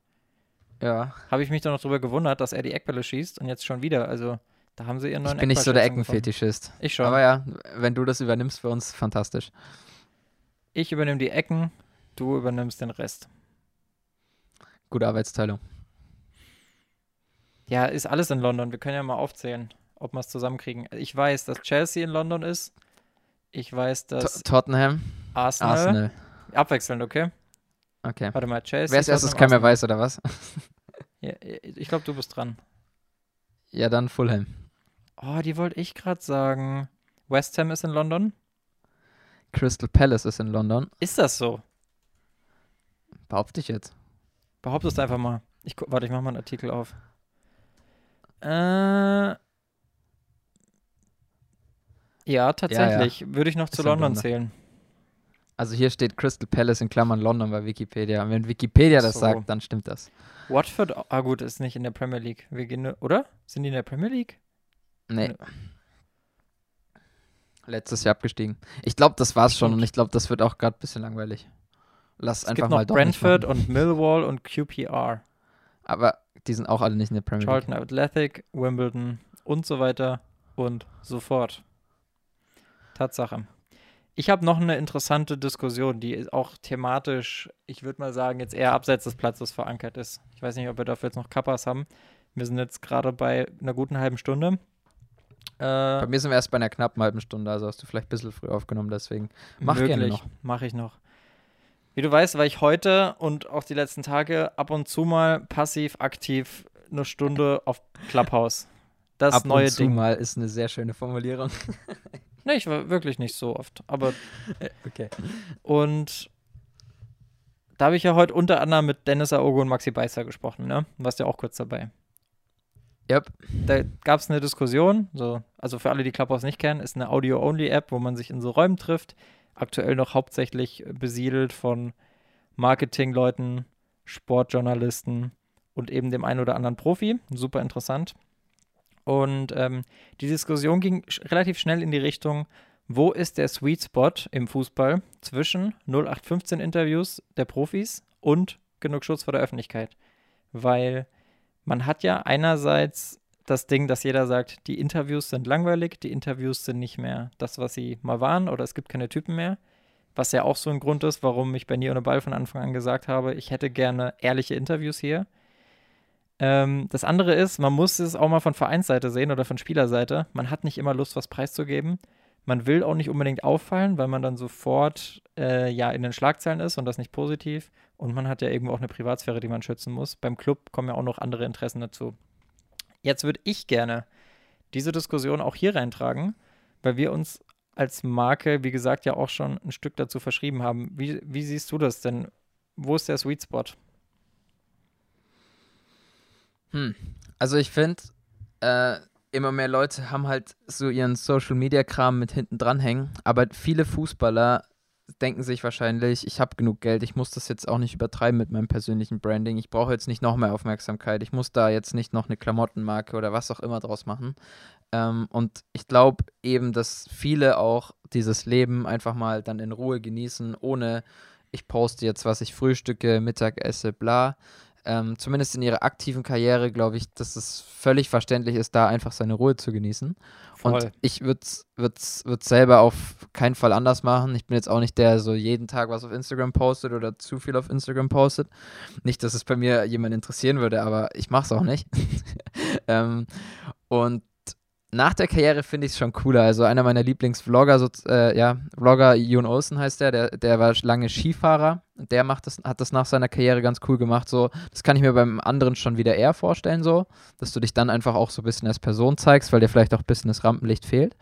Ja. Habe ich mich doch noch drüber gewundert, dass er die Eckbälle schießt und jetzt schon wieder. Also, da haben sie ihren neuen Ich bin nicht so der Eckenfetischist. Ich schon. Aber ja, wenn du das übernimmst für uns, fantastisch. Ich übernehme die Ecken, du übernimmst den Rest. Gute Arbeitsteilung. Ja, ist alles in London. Wir können ja mal aufzählen, ob wir es zusammenkriegen. Ich weiß, dass Chelsea in London ist. Ich weiß, dass. Tottenham. Arsenal. Arsenal. Abwechselnd, okay? Okay. Warte mal, Chelsea. Wer als erstes kein mehr weiß, oder was? ja, ich glaube, du bist dran. Ja, dann Fulham. Oh, die wollte ich gerade sagen. West Ham ist in London. Crystal Palace ist in London. Ist das so? Behaupte ich jetzt. Behauptest einfach mal. Ich, warte, ich mach mal einen Artikel auf. Äh, ja, tatsächlich. Ja, ja. Würde ich noch zu London, London zählen. Also hier steht Crystal Palace in Klammern London bei Wikipedia. Und wenn Wikipedia das so. sagt, dann stimmt das. Watford, ah gut, ist nicht in der Premier League. Wir gehen, oder? Sind die in der Premier League? Nee. Letztes Jahr abgestiegen. Ich glaube, das war's schon und ich glaube, das wird auch gerade ein bisschen langweilig. Lass es einfach gibt noch mal Brentford und Millwall und QPR. Aber die sind auch alle nicht in der Premier League. Charlton Athletic, Wimbledon und so weiter und so fort. Tatsache. Ich habe noch eine interessante Diskussion, die auch thematisch, ich würde mal sagen, jetzt eher abseits des Platzes verankert ist. Ich weiß nicht, ob wir dafür jetzt noch Kappas haben. Wir sind jetzt gerade bei einer guten halben Stunde. Äh, bei mir sind wir erst bei einer knappen halben Stunde, also hast du vielleicht ein bisschen früh aufgenommen, deswegen mach möglich, gerne noch. Mach ich noch. Wie du weißt, war ich heute und auch die letzten Tage ab und zu mal passiv aktiv eine Stunde auf Clubhouse. Das ab neue und zu Ding. mal ist eine sehr schöne Formulierung. Nee, ich war wirklich nicht so oft. Aber okay. Und da habe ich ja heute unter anderem mit Dennis Aogo und Maxi Beißer gesprochen, ne? Du warst ja auch kurz dabei. Yep. Da gab es eine Diskussion, so, also für alle, die Clubhouse nicht kennen, ist eine Audio-Only-App, wo man sich in so Räumen trifft. Aktuell noch hauptsächlich besiedelt von Marketingleuten, Sportjournalisten und eben dem einen oder anderen Profi. Super interessant. Und ähm, die Diskussion ging relativ schnell in die Richtung, wo ist der Sweet Spot im Fußball zwischen 0815 Interviews der Profis und genug Schutz vor der Öffentlichkeit? Weil man hat ja einerseits das Ding, dass jeder sagt, die Interviews sind langweilig, die Interviews sind nicht mehr das, was sie mal waren oder es gibt keine Typen mehr. Was ja auch so ein Grund ist, warum ich bei Nie ohne Ball von Anfang an gesagt habe, ich hätte gerne ehrliche Interviews hier. Ähm, das andere ist, man muss es auch mal von Vereinsseite sehen oder von Spielerseite. Man hat nicht immer Lust, was preiszugeben. Man will auch nicht unbedingt auffallen, weil man dann sofort äh, ja in den Schlagzeilen ist und das nicht positiv. Und man hat ja irgendwo auch eine Privatsphäre, die man schützen muss. Beim Club kommen ja auch noch andere Interessen dazu. Jetzt würde ich gerne diese Diskussion auch hier reintragen, weil wir uns als Marke, wie gesagt, ja auch schon ein Stück dazu verschrieben haben. Wie, wie siehst du das denn? Wo ist der Sweet Spot? Hm. Also ich finde, äh, immer mehr Leute haben halt so ihren Social Media Kram mit hinten dranhängen, aber viele Fußballer denken sich wahrscheinlich, ich habe genug Geld, ich muss das jetzt auch nicht übertreiben mit meinem persönlichen Branding, ich brauche jetzt nicht noch mehr Aufmerksamkeit, ich muss da jetzt nicht noch eine Klamottenmarke oder was auch immer draus machen. Ähm, und ich glaube eben, dass viele auch dieses Leben einfach mal dann in Ruhe genießen, ohne ich poste jetzt, was ich frühstücke, Mittag esse, bla, ähm, zumindest in ihrer aktiven Karriere, glaube ich, dass es völlig verständlich ist, da einfach seine Ruhe zu genießen. Voll. Und ich würde es selber auf keinen Fall anders machen. Ich bin jetzt auch nicht der, der so jeden Tag was auf Instagram postet oder zu viel auf Instagram postet. Nicht, dass es bei mir jemand interessieren würde, aber ich mache es auch nicht. ähm, und nach der Karriere finde ich es schon cooler. Also einer meiner Lieblingsvlogger, so, äh, ja, Vlogger Jon Olsen heißt der, der, der war lange Skifahrer. Der macht das, hat das nach seiner Karriere ganz cool gemacht. So, das kann ich mir beim anderen schon wieder eher vorstellen, so, dass du dich dann einfach auch so ein bisschen als Person zeigst, weil dir vielleicht auch ein bisschen das Rampenlicht fehlt.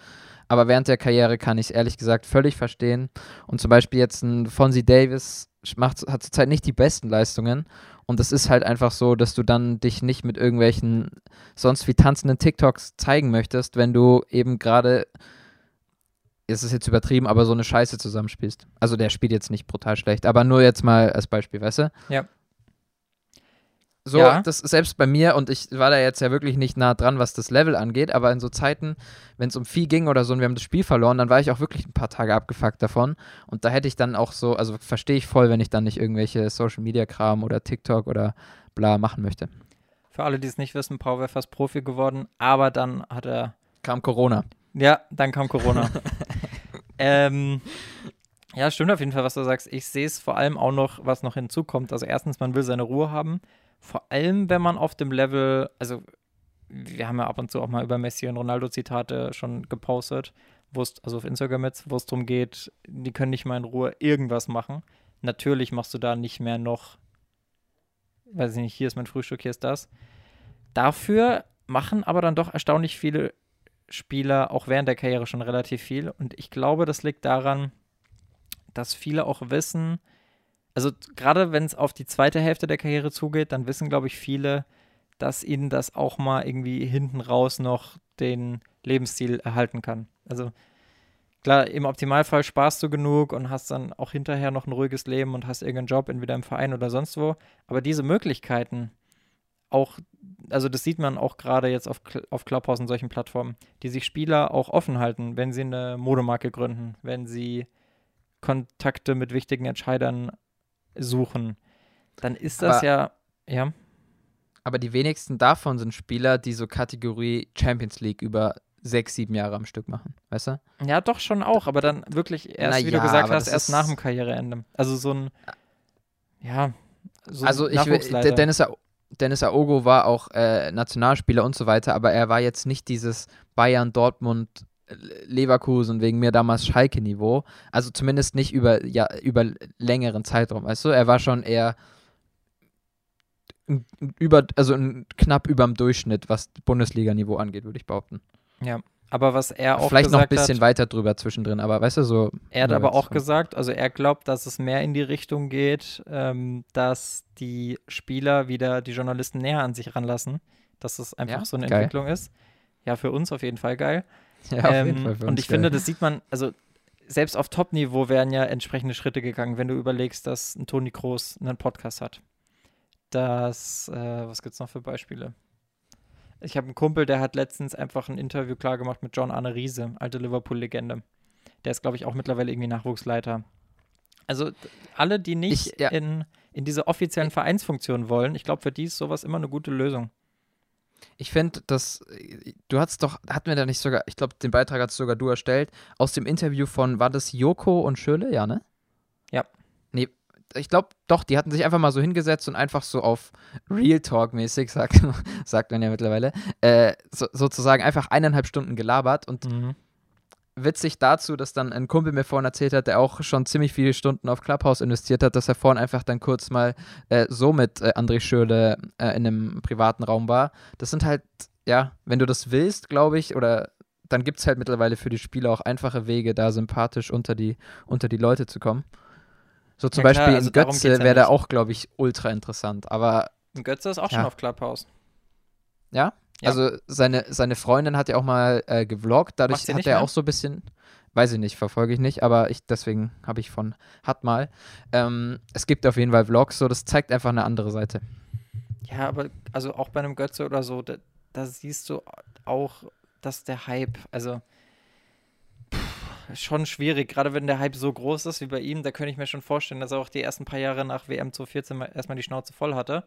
Aber während der Karriere kann ich es ehrlich gesagt völlig verstehen. Und zum Beispiel jetzt ein Fonzie Davis macht, hat zurzeit nicht die besten Leistungen. Und es ist halt einfach so, dass du dann dich nicht mit irgendwelchen sonst wie tanzenden TikToks zeigen möchtest, wenn du eben gerade, es ist jetzt übertrieben, aber so eine Scheiße zusammenspielst. Also der spielt jetzt nicht brutal schlecht, aber nur jetzt mal als Beispiel, weißt du? Ja. So, ja. das selbst bei mir, und ich war da jetzt ja wirklich nicht nah dran, was das Level angeht, aber in so Zeiten, wenn es um Vieh ging oder so und wir haben das Spiel verloren, dann war ich auch wirklich ein paar Tage abgefuckt davon. Und da hätte ich dann auch so, also verstehe ich voll, wenn ich dann nicht irgendwelche Social Media Kram oder TikTok oder bla machen möchte. Für alle, die es nicht wissen, Paul wäre fast Profi geworden, aber dann hat er. Kam Corona. Ja, dann kam Corona. ähm, ja, stimmt auf jeden Fall, was du sagst. Ich sehe es vor allem auch noch, was noch hinzukommt. Also erstens, man will seine Ruhe haben vor allem, wenn man auf dem Level, also wir haben ja ab und zu auch mal über Messi und Ronaldo Zitate schon gepostet, wo also auf Instagram jetzt, wo es darum geht, die können nicht mal in Ruhe irgendwas machen. Natürlich machst du da nicht mehr noch, weiß ich nicht, hier ist mein Frühstück, hier ist das. Dafür machen aber dann doch erstaunlich viele Spieler auch während der Karriere schon relativ viel. Und ich glaube, das liegt daran, dass viele auch wissen, also gerade wenn es auf die zweite Hälfte der Karriere zugeht, dann wissen, glaube ich, viele, dass ihnen das auch mal irgendwie hinten raus noch den Lebensstil erhalten kann. Also klar, im Optimalfall sparst du genug und hast dann auch hinterher noch ein ruhiges Leben und hast irgendeinen Job, entweder im Verein oder sonst wo. Aber diese Möglichkeiten, auch, also das sieht man auch gerade jetzt auf, auf Clubhouse und solchen Plattformen, die sich Spieler auch offen halten, wenn sie eine Modemarke gründen, wenn sie Kontakte mit wichtigen Entscheidern suchen, dann ist das aber, ja, ja. Aber die wenigsten davon sind Spieler, die so Kategorie Champions League über sechs, sieben Jahre am Stück machen, weißt du? Ja, doch schon auch, aber dann wirklich erst, Na wie ja, du gesagt hast, erst nach dem Karriereende. Also so ein, ja, so Also ich Dennis, Dennis Aogo war auch äh, Nationalspieler und so weiter, aber er war jetzt nicht dieses Bayern, Dortmund, Leverkusen wegen mir damals Schalke-Niveau. Also zumindest nicht über, ja, über längeren Zeitraum. Weißt du, er war schon eher über, also knapp über dem Durchschnitt, was Bundesliga-Niveau angeht, würde ich behaupten. Ja, Aber was er auch Vielleicht noch ein bisschen hat, weiter drüber zwischendrin, aber weißt du, so. er hat aber auch gesagt, also er glaubt, dass es mehr in die Richtung geht, ähm, dass die Spieler wieder die Journalisten näher an sich ranlassen, dass es einfach Ja? so eine Geil. Entwicklung ist. Ja, für uns auf jeden Fall geil. Ja, auf Ähm, jeden Fall für und ich finde, geil. das sieht man, also selbst auf Top-Niveau werden ja entsprechende Schritte gegangen, wenn du überlegst, dass ein Toni Kroos einen Podcast hat. Das, äh, was gibt's noch für Beispiele? Ich habe einen Kumpel, der hat letztens einfach ein Interview klar gemacht mit John Arne Riese, alte Liverpool-Legende. Der ist, glaube ich, auch mittlerweile irgendwie Nachwuchsleiter. Also alle, die nicht Ich- ja. in, in diese offiziellen Vereinsfunktionen wollen, ich glaube, für die ist sowas immer eine gute Lösung. Ich finde, dass du hast doch, hatten wir da nicht sogar, ich glaube, den Beitrag hast sogar du erstellt, aus dem Interview von, war das Joko und Schöle, ja, ne? Ja. Nee, ich glaube, doch, die hatten sich einfach mal so hingesetzt und einfach so auf Real Talk-mäßig, sagt, sagt man ja mittlerweile, äh, so, sozusagen einfach eineinhalb Stunden gelabert und witzig dazu, dass dann ein Kumpel mir vorhin erzählt hat, der auch schon ziemlich viele Stunden auf Clubhouse investiert hat, dass er vorhin einfach dann kurz mal äh, so mit äh, André Schürle äh, in einem privaten Raum war. Das sind halt, ja, wenn du das willst, glaube ich, oder dann gibt es halt mittlerweile für die Spieler auch einfache Wege, da sympathisch unter die, unter die Leute zu kommen. So zum Ja, klar, Beispiel also in Götze geht's ja wäre da auch, glaube ich, ultra interessant. Aber Götze ist auch Ja. schon auf Clubhouse. ja, Ja. also seine, seine Freundin hat ja auch mal äh, gevloggt, dadurch hat er auch so ein bisschen, weiß ich nicht, verfolge ich nicht, aber ich, deswegen habe ich von, hat mal. Ähm, es gibt auf jeden Fall Vlogs, so das zeigt einfach eine andere Seite. Ja, aber also auch bei einem Götze oder so, da, da siehst du auch, dass der Hype, also pff, schon schwierig, gerade wenn der Hype so groß ist wie bei ihm, da könnte ich mir schon vorstellen, dass er auch die ersten paar Jahre nach WM 2014 mal- erstmal die Schnauze voll hatte.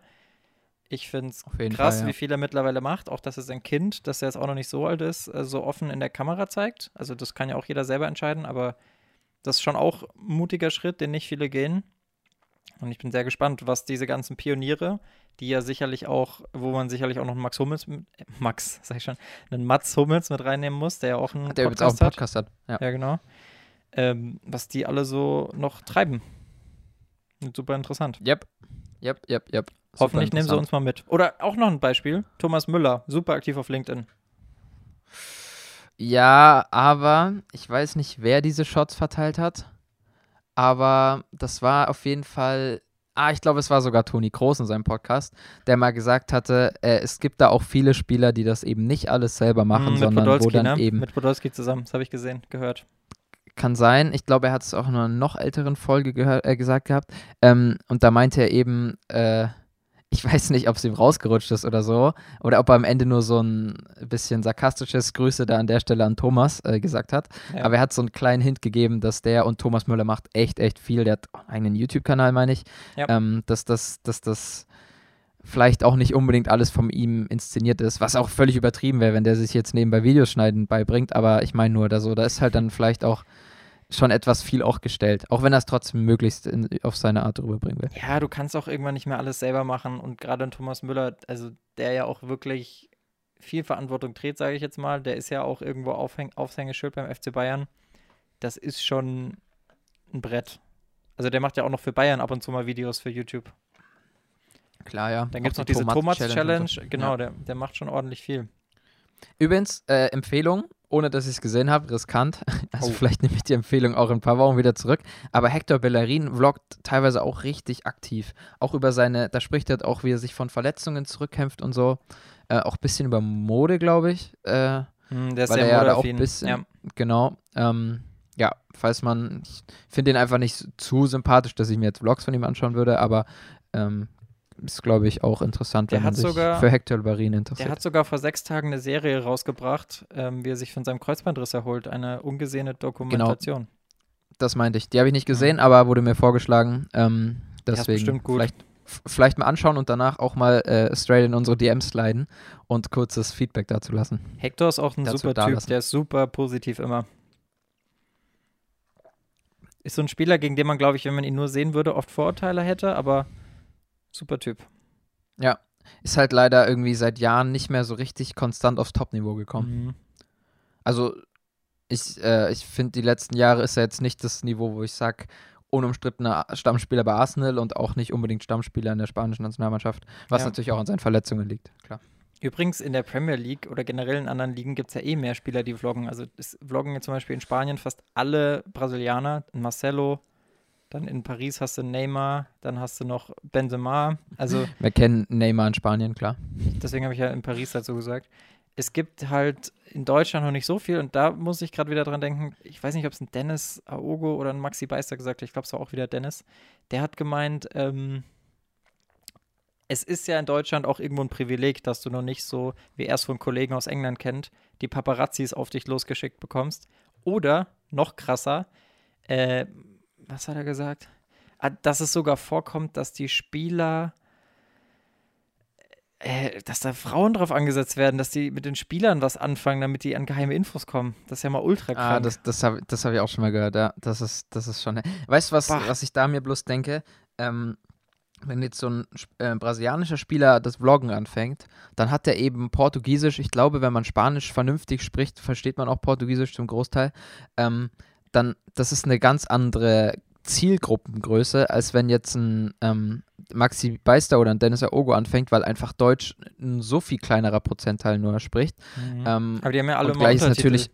Ich finde es krass, Fall, ja. wie viel er mittlerweile macht, auch dass er sein Kind, dass er jetzt auch noch nicht so alt ist, äh, so offen in der Kamera zeigt. Also das kann ja auch jeder selber entscheiden, aber das ist schon auch ein mutiger Schritt, den nicht viele gehen. Und ich bin sehr gespannt, was diese ganzen Pioniere, die ja sicherlich auch, wo man sicherlich auch noch einen Max Hummels, mit- äh, Max, sag ich schon, einen Mats Hummels mit reinnehmen muss, der ja auch einen Der übrigens auch einen Podcast hat. Podcast hat. Ja. Ja, genau. Ähm, was die alle so noch treiben. Super interessant. Yep. Yep, yep, yep. Hoffentlich nehmen sie uns mal mit. Oder auch noch ein Beispiel: Thomas Müller, super aktiv auf LinkedIn. Ja, aber ich weiß nicht, wer diese Shots verteilt hat. Aber das war auf jeden Fall. Ah, ich glaube, es war sogar Toni Kroos in seinem Podcast, der mal gesagt hatte, äh, es gibt da auch viele Spieler, die das eben nicht alles selber machen, Mm, mit sondern wo Podolski, dann ne? eben Mit Podolski zusammen, das habe ich gesehen, gehört. kann sein. Ich glaube, er hat es auch in einer noch älteren Folge äh, gesagt gehabt. Ähm, und da meinte er eben, äh, ich weiß nicht, ob es ihm rausgerutscht ist oder so, oder ob er am Ende nur so ein bisschen sarkastisches Grüße da an der Stelle an Thomas äh, gesagt hat. Ja. Aber er hat so einen kleinen Hint gegeben, dass der und Thomas Müller macht echt, echt viel. Der hat einen eigenen YouTube-Kanal, meine ich. Ja. Ähm, dass das, dass das vielleicht auch nicht unbedingt alles von ihm inszeniert ist, was auch völlig übertrieben wäre, wenn der sich jetzt nebenbei Videos schneiden beibringt. Aber ich meine nur, da so, da ist halt dann vielleicht auch schon etwas viel auch gestellt, auch wenn er es trotzdem möglichst in, auf seine Art rüberbringen will. Ja, du kannst auch irgendwann nicht mehr alles selber machen. Und gerade ein Thomas Müller, also der ja auch wirklich viel Verantwortung trägt, sage ich jetzt mal, der ist ja auch irgendwo Aufhäng Aufhängeschild beim FC Bayern. Das ist schon ein Brett. Also der macht ja auch noch für Bayern ab und zu mal Videos für YouTube. Klar, ja. Dann gibt es noch die diese Thomas-Challenge. und so. Genau, Ja. der, der macht schon ordentlich viel. Übrigens, äh, Empfehlung, ohne dass ich es gesehen habe, riskant. Also Oh. vielleicht nehme ich die Empfehlung auch in ein paar Wochen wieder zurück. Aber Hector Bellerin vloggt teilweise auch richtig aktiv. Auch über seine, da spricht er auch, wie er sich von Verletzungen zurückkämpft und so. Äh, auch ein bisschen über Mode, glaube ich. Äh, Hm, der ist Weil er ja auch ein bisschen- Ja. genau. Ähm, ja, falls man, ich finde ihn einfach nicht zu sympathisch, dass ich mir jetzt Vlogs von ihm anschauen würde, aber ähm, ist, glaube ich, auch interessant, Der wenn man sich sogar- für Hector Der interessiert. hat sogar vor sechs Tagen eine Serie rausgebracht, ähm, wie er sich von seinem Kreuzbandriss erholt. Eine ungesehene Dokumentation. Das meinte ich. Die habe ich nicht gesehen, aber wurde mir vorgeschlagen. Ähm, deswegen. Vielleicht, vielleicht mal anschauen und danach auch mal äh, straight in unsere DMs sliden und kurzes Feedback dazu lassen. Hector ist auch ein Dazu super Typ, lassen. der ist super positiv immer. Ist so ein Spieler, gegen den man, glaube ich, wenn man ihn nur sehen würde, oft Vorurteile hätte, aber super Typ. Ist halt leider irgendwie seit Jahren nicht mehr so richtig konstant aufs Top-Niveau gekommen. Mhm. Also ich, äh, ich finde, die letzten Jahre ist er jetzt nicht das Niveau, wo ich sage, unumstrittener Stammspieler bei Arsenal und auch nicht unbedingt Stammspieler in der spanischen Nationalmannschaft, was Ja. natürlich auch an seinen Verletzungen liegt. Klar. Übrigens in der Premier League oder generell in anderen Ligen gibt es ja eh mehr Spieler, die vloggen. Also es vloggen zum Beispiel in Spanien fast alle Brasilianer. Marcelo, dann in Paris hast du Neymar, dann hast du noch Benzema. Also Wir kennen Neymar in Spanien, klar. Deswegen habe ich ja in Paris dazu gesagt. Es gibt halt in Deutschland noch nicht so viel und da muss ich gerade wieder dran denken. Ich weiß nicht, ob es ein Dennis Aogo oder ein Maxi Beister gesagt hat. Ich glaube, es war auch wieder Dennis. Der hat gemeint, ähm, es ist ja in Deutschland auch irgendwo ein Privileg, dass du noch nicht so, wie er es von Kollegen aus England kennt, die Paparazzis auf dich losgeschickt bekommst. Oder, noch krasser, äh, was hat er gesagt? Ah, dass es sogar vorkommt, dass die Spieler, äh, dass da Frauen drauf angesetzt werden, dass die mit den Spielern was anfangen, damit die an geheime Infos kommen. Das ist ja mal ultra krank. Ah, das, das habe das hab ich auch schon mal gehört, ja. Das ist, das ist schon. Weißt du, was, was ich da mir bloß denke? Ähm, wenn jetzt so ein äh, brasilianischer Spieler das Vloggen anfängt, dann hat er eben Portugiesisch. Ich glaube, wenn man Spanisch vernünftig spricht, versteht man auch Portugiesisch zum Großteil. Ähm, dann, das ist eine ganz andere Zielgruppengröße, als wenn jetzt ein ähm, Maxi Beister oder ein Dennis Aogo anfängt, weil einfach Deutsch ein so viel kleinerer Prozentteil nur spricht. Mhm. Ähm, Aber die haben ja alle und gleich ist natürlich.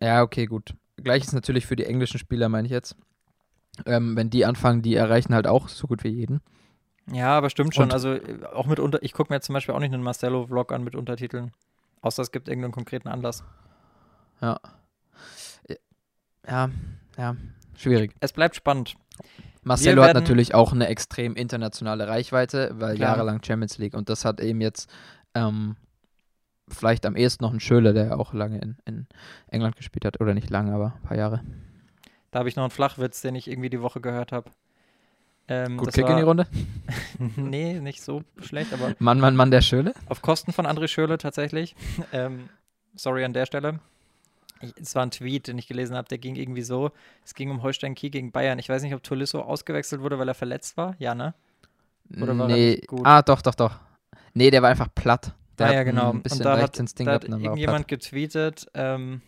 Ja, okay, gut. Gleich ist natürlich für die englischen Spieler, meine ich jetzt. Ähm, wenn die anfangen, die erreichen halt auch so gut wie jeden. Ja, aber stimmt schon. Und also äh, auch mit unter, ich gucke mir jetzt zum Beispiel auch nicht einen Marcello-Vlog an mit Untertiteln. Außer es gibt irgendeinen konkreten Anlass. Ja. Ja, ja, schwierig. Es bleibt spannend. Marcelo hat natürlich auch eine extrem internationale Reichweite, weil Klar. jahrelang Champions League und das hat eben jetzt ähm, vielleicht am ehesten noch ein Schöler, der auch lange in, in England gespielt hat. Oder nicht lange, aber ein paar Jahre. Da habe ich noch einen Flachwitz, den ich irgendwie die Woche gehört habe. Ähm, Gut Kick war, in die Runde? nee, nicht so schlecht, aber. Mann, Mann, Mann, der Schöle? Auf Kosten von André Schöle tatsächlich. ähm, sorry an der Stelle. Es war ein Tweet, den ich gelesen habe, der ging irgendwie so: Es ging um Holstein Kiel gegen Bayern. Ich weiß nicht, ob Tolisso ausgewechselt wurde, weil er verletzt war. Ja, ne? Oder war nee. er gut? Ah, doch, doch, doch. Nee, der war einfach platt. Der ah, ja, genau. Ein bisschen und da hat, ins Ding da hat irgendjemand getweetet, ähm,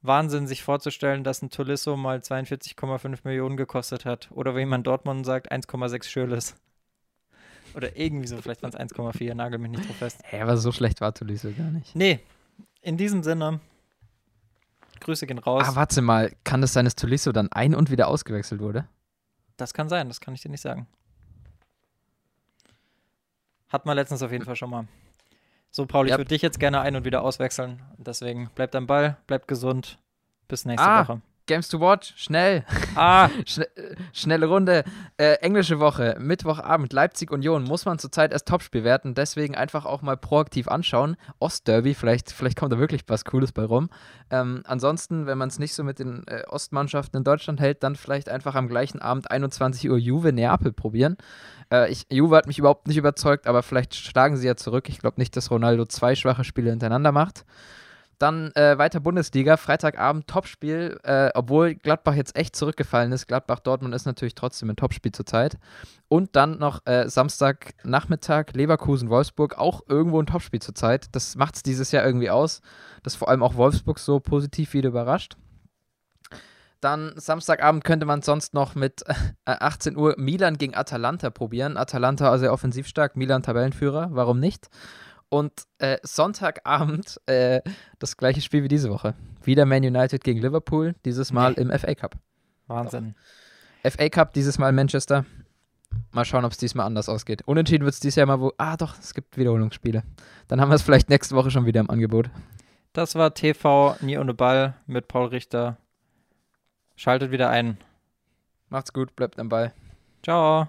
Wahnsinn, sich vorzustellen, dass ein Tolisso mal 42,5 Millionen gekostet hat. Oder wie man Dortmund sagt, 1,6 Schöles. Oder irgendwie so, vielleicht waren es 1,4, nagel mich nicht so fest. Ja, aber so schlecht war Tolisso gar nicht. Nee, in diesem Sinne, Grüße gehen raus. Ah, warte mal, kann es sein, dass Tolisso dann ein- und wieder ausgewechselt wurde? Das kann sein, das kann ich dir nicht sagen. Hat man letztens auf jeden Fall schon mal. So, Paul, ich yep. würde dich jetzt gerne ein- und wieder auswechseln. Deswegen bleibt am Ball, bleibt gesund. Bis nächste ah, Woche. Games to Watch, schnell. Ah. Schne schnelle Runde. Äh, englische Woche, Mittwochabend, Leipzig Union. Muss man zurzeit erst Topspiel werten. Deswegen einfach auch mal proaktiv anschauen. Ostderby, vielleicht, vielleicht kommt da wirklich was Cooles bei rum. Ähm, ansonsten, wenn man es nicht so mit den äh, Ostmannschaften in Deutschland hält, dann vielleicht einfach am gleichen Abend 21 Uhr Juve Neapel probieren. Äh, ich, Juve hat mich überhaupt nicht überzeugt, aber vielleicht schlagen sie ja zurück. Ich glaube nicht, dass Ronaldo zwei schwache Spiele hintereinander macht. Dann äh, weiter Bundesliga, Freitagabend Topspiel, äh, obwohl Gladbach jetzt echt zurückgefallen ist. Gladbach-Dortmund ist natürlich trotzdem ein Topspiel zurzeit. Und dann noch äh, Samstagnachmittag Leverkusen-Wolfsburg, auch irgendwo ein Topspiel zurzeit. Das macht es dieses Jahr irgendwie aus, dass vor allem auch Wolfsburg so positiv wieder überrascht. Dann Samstagabend könnte man sonst noch mit 18 Uhr Milan gegen Atalanta probieren. Atalanta sehr offensiv stark, Milan Tabellenführer, warum nicht? Und äh, Sonntagabend äh, das gleiche Spiel wie diese Woche. Wieder Man United gegen Liverpool, dieses Mal nee. im FA Cup. Wahnsinn. Doch. FA Cup, dieses Mal Manchester. Mal schauen, ob es diesmal anders ausgeht. Unentschieden wird es dieses Jahr mal wo. Ah, doch, es gibt Wiederholungsspiele. Dann haben wir es vielleicht nächste Woche schon wieder im Angebot. Das war TV Nie ohne Ball mit Paul Richter. Schaltet wieder ein. Macht's gut, bleibt am Ball. Ciao.